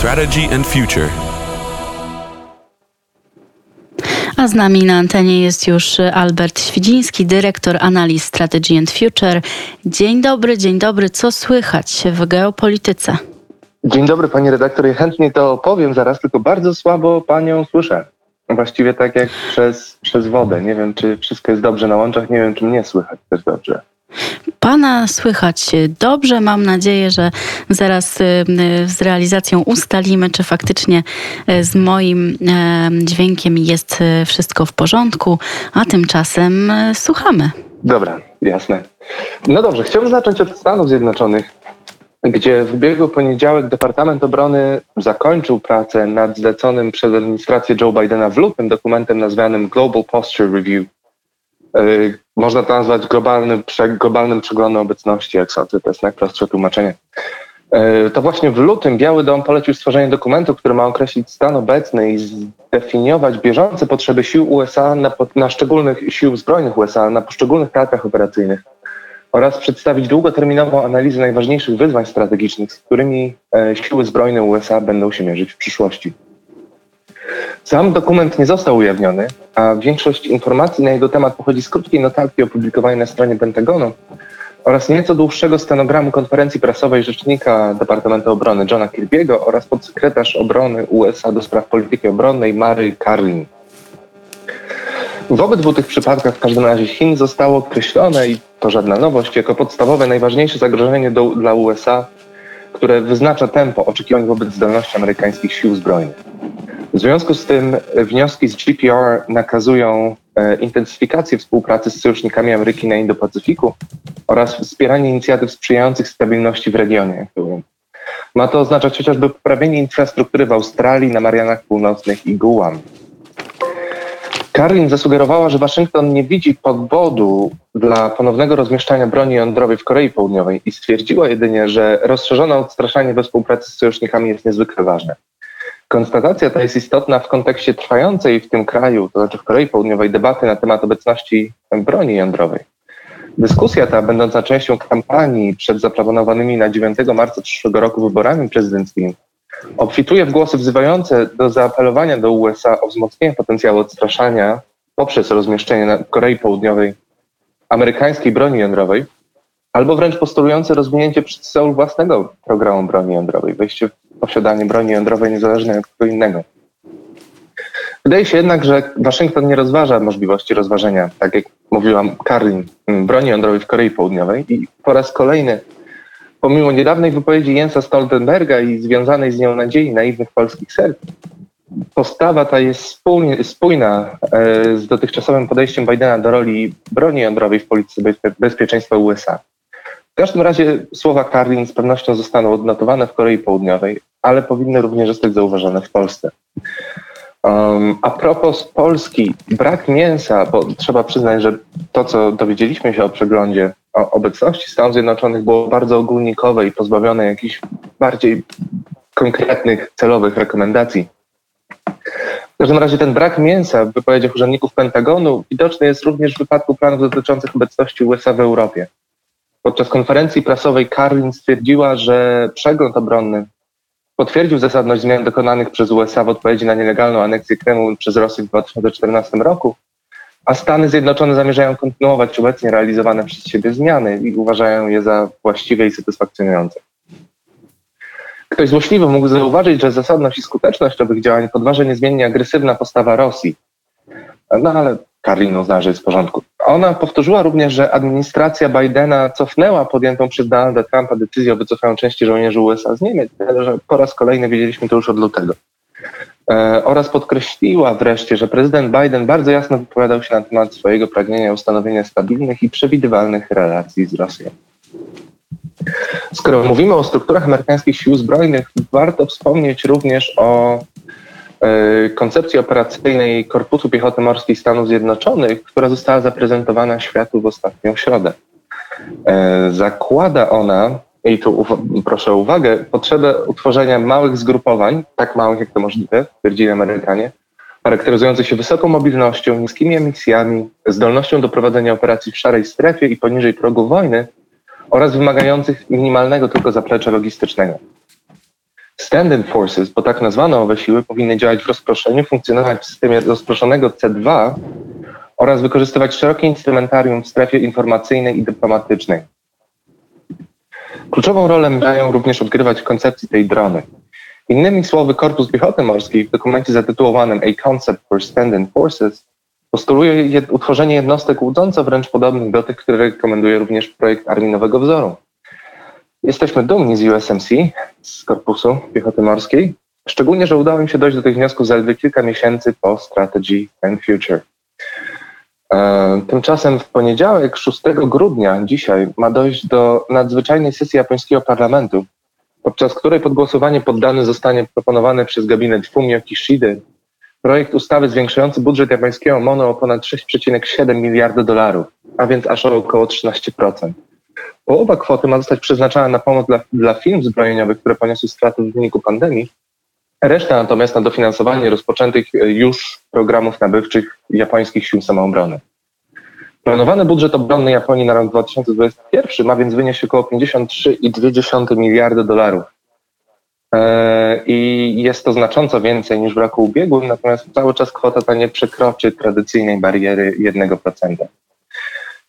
Strategy and Future. A z nami na antenie jest już Albert Świdziński, dyrektor analiz Strategy and Future. Dzień dobry, dzień dobry. Co słychać w geopolityce? Dzień dobry pani redaktor. Ja chętnie to opowiem zaraz, tylko bardzo słabo panią słyszę. Właściwie tak jak przez, przez wodę. Nie wiem, czy wszystko jest dobrze na łączach, nie wiem, czy mnie słychać też dobrze. Pana słychać dobrze. Mam nadzieję, że zaraz y, z realizacją ustalimy, czy faktycznie y, z moim dźwiękiem jest y, wszystko w porządku, a tymczasem słuchamy. Dobra, jasne. No dobrze, chciałbym zacząć od Stanów Zjednoczonych, gdzie w ubiegły poniedziałek Departament Obrony zakończył pracę nad zleconym przez administrację Joe Bidena w lutym dokumentem nazwanym Global Posture Review Y, można to nazwać globalnym, globalnym przeglądem obecności EXOTY, to jest najprostsze tłumaczenie. To właśnie w lutym Biały Dom polecił stworzenie dokumentu, który ma określić stan obecny i zdefiniować bieżące potrzeby sił USA, na, na szczególnych sił zbrojnych USA, na poszczególnych teatrach operacyjnych oraz przedstawić długoterminową analizę najważniejszych wyzwań strategicznych, z którymi e, siły zbrojne USA będą się mierzyć w przyszłości. Sam dokument nie został ujawniony, a większość informacji na jego temat pochodzi z krótkiej notatki opublikowanej na stronie Pentagonu oraz nieco dłuższego stenogramu konferencji prasowej rzecznika Departamentu Obrony Johna Kirby'ego oraz podsekretarz obrony USA do spraw polityki obronnej Mary Carlin. W obydwu tych przypadkach w każdym razie Chin zostało określone, i to żadna nowość, jako podstawowe najważniejsze zagrożenie do, dla USA, które wyznacza tempo oczekiwań wobec zdolności amerykańskich sił zbrojnych. W związku z tym wnioski z GPR nakazują e, intensyfikację współpracy z sojusznikami Ameryki na Indo-Pacyfiku oraz wspieranie inicjatyw sprzyjających stabilności w regionie. Ma to oznaczać chociażby poprawienie infrastruktury w Australii, na Marianach Północnych i Guam. Karlin zasugerowała, że Waszyngton nie widzi podwodu dla ponownego rozmieszczania broni jądrowej w Korei Południowej i stwierdziła jedynie, że rozszerzone odstraszanie we współpracy z sojusznikami jest niezwykle ważne. Konstatacja ta jest istotna w kontekście trwającej w tym kraju, to znaczy w Korei Południowej, debaty na temat obecności broni jądrowej. Dyskusja ta, będąca częścią kampanii przed zaplanowanymi na 9 marca przyszłego roku wyborami prezydenckimi, obfituje w głosy wzywające do zaapelowania do USA o wzmocnienie potencjału odstraszania poprzez rozmieszczenie na Korei Południowej amerykańskiej broni jądrowej, albo wręcz postulujące rozwinięcie przez Seul własnego programu broni jądrowej, wejście posiadanie broni jądrowej niezależnej od kogo innego. Wydaje się jednak, że Waszyngton nie rozważa możliwości rozważenia, tak jak mówiłam, Karlin, mm, broni jądrowej w Korei Południowej i po raz kolejny, pomimo niedawnej wypowiedzi Jensa Stoltenberga i związanej z nią nadziei naiwnych polskich serc, postawa ta jest spójna e, z dotychczasowym podejściem Bidena do roli broni jądrowej w polityce bezpieczeństwa USA. W każdym razie słowa Karlin z pewnością zostaną odnotowane w Korei Południowej, ale powinny również zostać zauważone w Polsce. Um, a propos Polski, brak mięsa, bo trzeba przyznać, że to, co dowiedzieliśmy się o przeglądzie o obecności Stanów Zjednoczonych było bardzo ogólnikowe i pozbawione jakichś bardziej konkretnych, celowych rekomendacji. W każdym razie ten brak mięsa w wypowiedziach urzędników Pentagonu widoczny jest również w wypadku planów dotyczących obecności USA w Europie. Podczas konferencji prasowej Karlin stwierdziła, że przegląd obronny potwierdził zasadność zmian dokonanych przez USA w odpowiedzi na nielegalną aneksję Krymu przez Rosję w 2014 roku, a Stany Zjednoczone zamierzają kontynuować obecnie realizowane przez siebie zmiany i uważają je za właściwe i satysfakcjonujące. Ktoś złośliwy mógł zauważyć, że zasadność i skuteczność owych działań podważa niezmiennie agresywna postawa Rosji. No ale Karlin uzna, że jest w porządku. Ona powtórzyła również, że administracja Bidena cofnęła podjętą przez Donalda Trumpa decyzję o wycofaniu części żołnierzy USA z Niemiec, ale że po raz kolejny wiedzieliśmy to już od lutego. E, oraz podkreśliła wreszcie, że prezydent Biden bardzo jasno wypowiadał się na temat swojego pragnienia ustanowienia stabilnych i przewidywalnych relacji z Rosją. Skoro mówimy o strukturach amerykańskich sił zbrojnych, warto wspomnieć również o koncepcji operacyjnej Korpusu Piechoty Morskiej Stanów Zjednoczonych, która została zaprezentowana światu w ostatnią środę. E, zakłada ona, i tu proszę o uwagę, potrzebę utworzenia małych zgrupowań, tak małych jak to możliwe, twierdzili Amerykanie, charakteryzujących się wysoką mobilnością, niskimi emisjami, zdolnością do prowadzenia operacji w szarej strefie i poniżej progu wojny oraz wymagających minimalnego tylko zaplecza logistycznego. Stand-in forces, bo tak nazwano owe siły, powinny działać w rozproszeniu, funkcjonować w systemie rozproszonego C2 oraz wykorzystywać szerokie instrumentarium w strefie informacyjnej i dyplomatycznej. Kluczową rolę mają również odgrywać w koncepcji tej drony. Innymi słowy, Korpus Piechoty Morskiej w dokumencie zatytułowanym A Concept for Stand-in Forces postuluje utworzenie jednostek łudząco wręcz podobnych do tych, które rekomenduje również projekt Armii Nowego Wzoru. Jesteśmy dumni z USMC, z Korpusu Piechoty Morskiej, szczególnie, że udało im się dojść do tych wniosków zaledwie kilka miesięcy po Strategy and Future. E, tymczasem w poniedziałek, 6 grudnia, dzisiaj, ma dojść do nadzwyczajnej sesji japońskiego parlamentu, podczas której pod głosowanie poddany zostanie proponowany przez gabinet Fumio Kishidy projekt ustawy zwiększający budżet japońskiego MONO o ponad 6,7 miliarda dolarów, a więc aż o około 13%. Połowa kwoty ma zostać przeznaczona na pomoc dla, dla firm zbrojeniowych, które poniosły straty w wyniku pandemii, reszta natomiast na dofinansowanie rozpoczętych już programów nabywczych japońskich sił samoobrony. Planowany budżet obronny Japonii na rok 2021 ma więc wynieść około 53,2 miliarda dolarów. E, I jest to znacząco więcej niż w roku ubiegłym, natomiast cały czas kwota ta nie przekroczy tradycyjnej bariery 1%.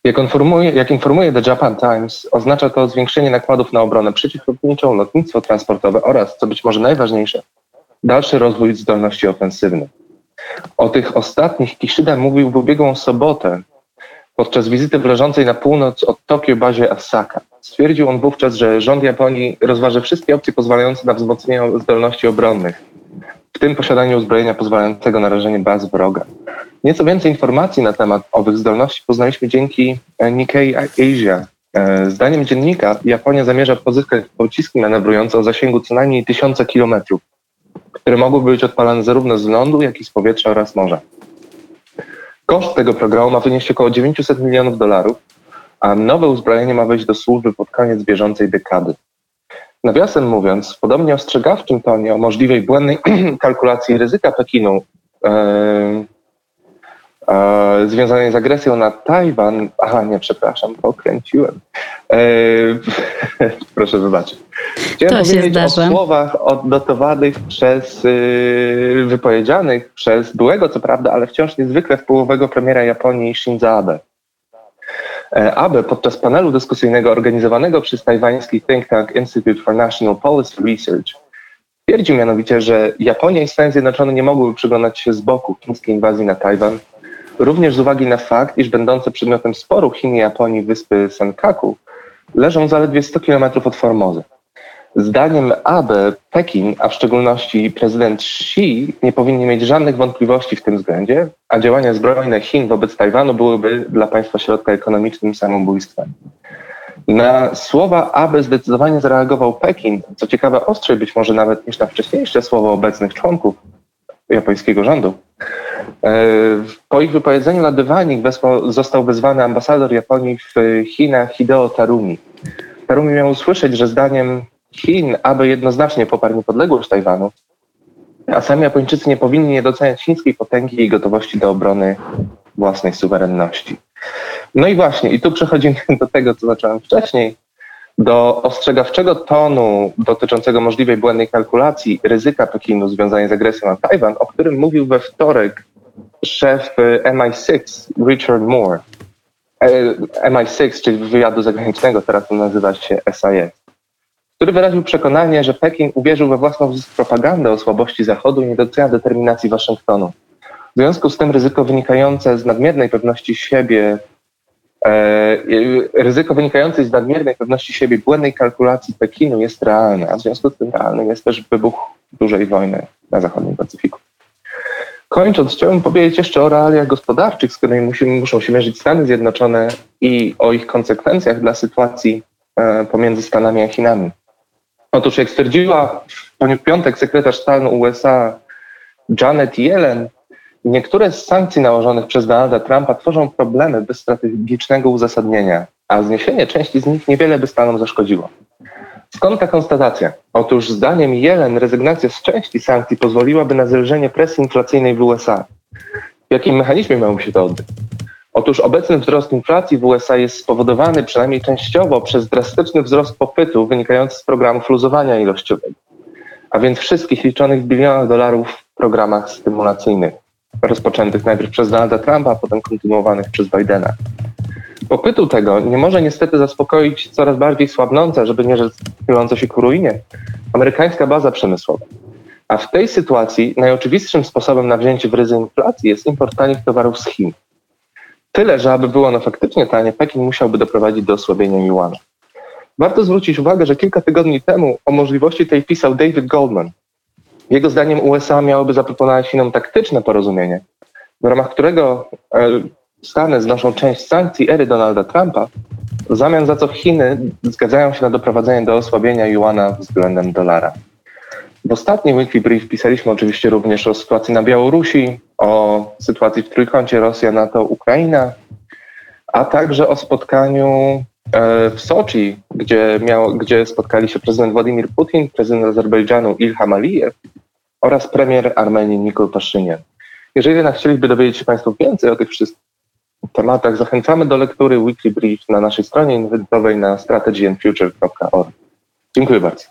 Jak informuje, jak informuje The Japan Times, oznacza to zwiększenie nakładów na obronę przeciwlotniczą, lotnictwo transportowe oraz, co być może najważniejsze, dalszy rozwój zdolności ofensywnych. O tych ostatnich Kishida mówił w ubiegłą sobotę podczas wizyty w leżącej na północ od Tokio bazie Asaka. Stwierdził on wówczas, że rząd Japonii rozważy wszystkie opcje pozwalające na wzmocnienie zdolności obronnych, w tym posiadanie uzbrojenia pozwalającego na rażenie baz wroga. Nieco więcej informacji na temat owych zdolności poznaliśmy dzięki e, Nikkei Asia. E, zdaniem dziennika Japonia zamierza pozyskać pociski manewrujące o zasięgu co najmniej tysiące kilometrów, które mogłyby być odpalane zarówno z lądu, jak i z powietrza oraz morza. Koszt tego programu ma wynieść około 900 milionów dolarów, a nowe uzbrojenie ma wejść do służby pod koniec bieżącej dekady. Nawiasem mówiąc, w podobnie ostrzegawczym tonie o możliwej błędnej kalkulacji ryzyka Pekinu yy, yy, związanej z agresją na Tajwan, aha nie, przepraszam, pokręciłem. Yy, proszę wybaczyć. Chciałem to powiedzieć o słowach odnotowanych przez, wypowiedzianych przez byłego, co prawda, ale wciąż niezwykle wpływowego premiera Japonii Shinzo Abe. E, Abe podczas panelu dyskusyjnego organizowanego przez tajwański think tank Institute for National Policy Research twierdził mianowicie, że Japonia i Stany Zjednoczone nie mogłyby przyglądać się z boku chińskiej inwazji na Tajwan, również z uwagi na fakt, iż będące przedmiotem sporu Chin i Japonii wyspy Senkaku leżą zaledwie 100 km od Formozy. Zdaniem Abe Pekin, a w szczególności prezydent Xi, nie powinni mieć żadnych wątpliwości w tym względzie, a działania zbrojne Chin wobec Tajwanu byłyby dla państwa środka ekonomicznym samobójstwem. Na słowa Abe zdecydowanie zareagował Pekin, co ciekawe ostrzej być może nawet niż na wcześniejsze słowa obecnych członków japońskiego rządu. E, po ich wypowiedzeniu na dywanik został wezwany ambasador Japonii w Chinach Hideo Tarumi. Tarumi miał usłyszeć, że zdaniem Chin, aby jednoznacznie poparł niepodległość Tajwanu, a sami Japończycy nie powinni nie doceniać chińskiej potęgi i gotowości do obrony własnej suwerenności. No i właśnie, i tu przechodzimy do tego, co zacząłem wcześniej, do ostrzegawczego tonu dotyczącego możliwej błędnej kalkulacji ryzyka Pekinu związanej z agresją na Tajwan, o którym mówił we wtorek szef MI6 Richard Moore. E, MI6, czyli wywiadu zagranicznego, teraz to nazywa się SIS który wyraził przekonanie, że Pekin uwierzył we własną propagandę o słabości Zachodu i nie docenia determinacji Waszyngtonu. W związku z tym ryzyko wynikające z nadmiernej pewności siebie, e, ryzyko wynikające z nadmiernej pewności siebie błędnej kalkulacji Pekinu jest realne, a w związku z tym realnym jest też wybuch dużej wojny na zachodnim Pacyfiku. Kończąc, chciałbym powiedzieć jeszcze o realiach gospodarczych, z którymi musimy, muszą się mierzyć Stany Zjednoczone i o ich konsekwencjach dla sytuacji e, pomiędzy Stanami a Chinami. Otóż jak stwierdziła w piątek sekretarz stanu USA Janet Yellen, niektóre z sankcji nałożonych przez Donalda Trumpa tworzą problemy bez strategicznego uzasadnienia, a zniesienie części z nich niewiele by Stanom zaszkodziło. Skąd ta konstatacja? Otóż zdaniem Yellen rezygnacja z części sankcji pozwoliłaby na zlżenie presji inflacyjnej w USA. W jakim mechanizmie miałoby się to odbyć? Otóż obecny wzrost inflacji w USA jest spowodowany przynajmniej częściowo przez drastyczny wzrost popytu wynikający z programów luzowania ilościowego. a więc wszystkich liczonych w bilionach dolarów programach stymulacyjnych, rozpoczętych najpierw przez Donalda Trumpa, a potem kontynuowanych przez Bidena. Popytu tego nie może niestety zaspokoić coraz bardziej słabnąca, żeby nie rzec chyląca się ku ruinie, amerykańska baza przemysłowa. A w tej sytuacji najoczywistszym sposobem na wzięcie w ryzy inflacji jest import tanich towarów z Chin. Tyle, że aby było ono faktycznie tanie, Pekin musiałby doprowadzić do osłabienia juana. Warto zwrócić uwagę, że kilka tygodni temu o możliwości tej pisał David Goldman. Jego zdaniem USA miałyby zaproponować Chinom taktyczne porozumienie, w ramach którego e, Stany znoszą część sankcji ery Donalda Trumpa, w zamian za co Chiny zgadzają się na doprowadzenie do osłabienia juana względem dolara. W ostatnim Weekly Brief pisaliśmy oczywiście również o sytuacji na Białorusi, o sytuacji w trójkącie Rosja, NATO, Ukraina, a także o spotkaniu e, w Soczi, gdzie, miał, gdzie spotkali się prezydent Władimir Putin, prezydent Azerbejdżanu Ilham Aliyev oraz premier Armenii Nikol Paszynian. Jeżeli jednak chcieliby dowiedzieć się Państwo więcej o tych wszystkich tematach, zachęcamy do lektury Weekly Brief na naszej stronie internetowej na strategyandfuture.org. Dziękuję bardzo.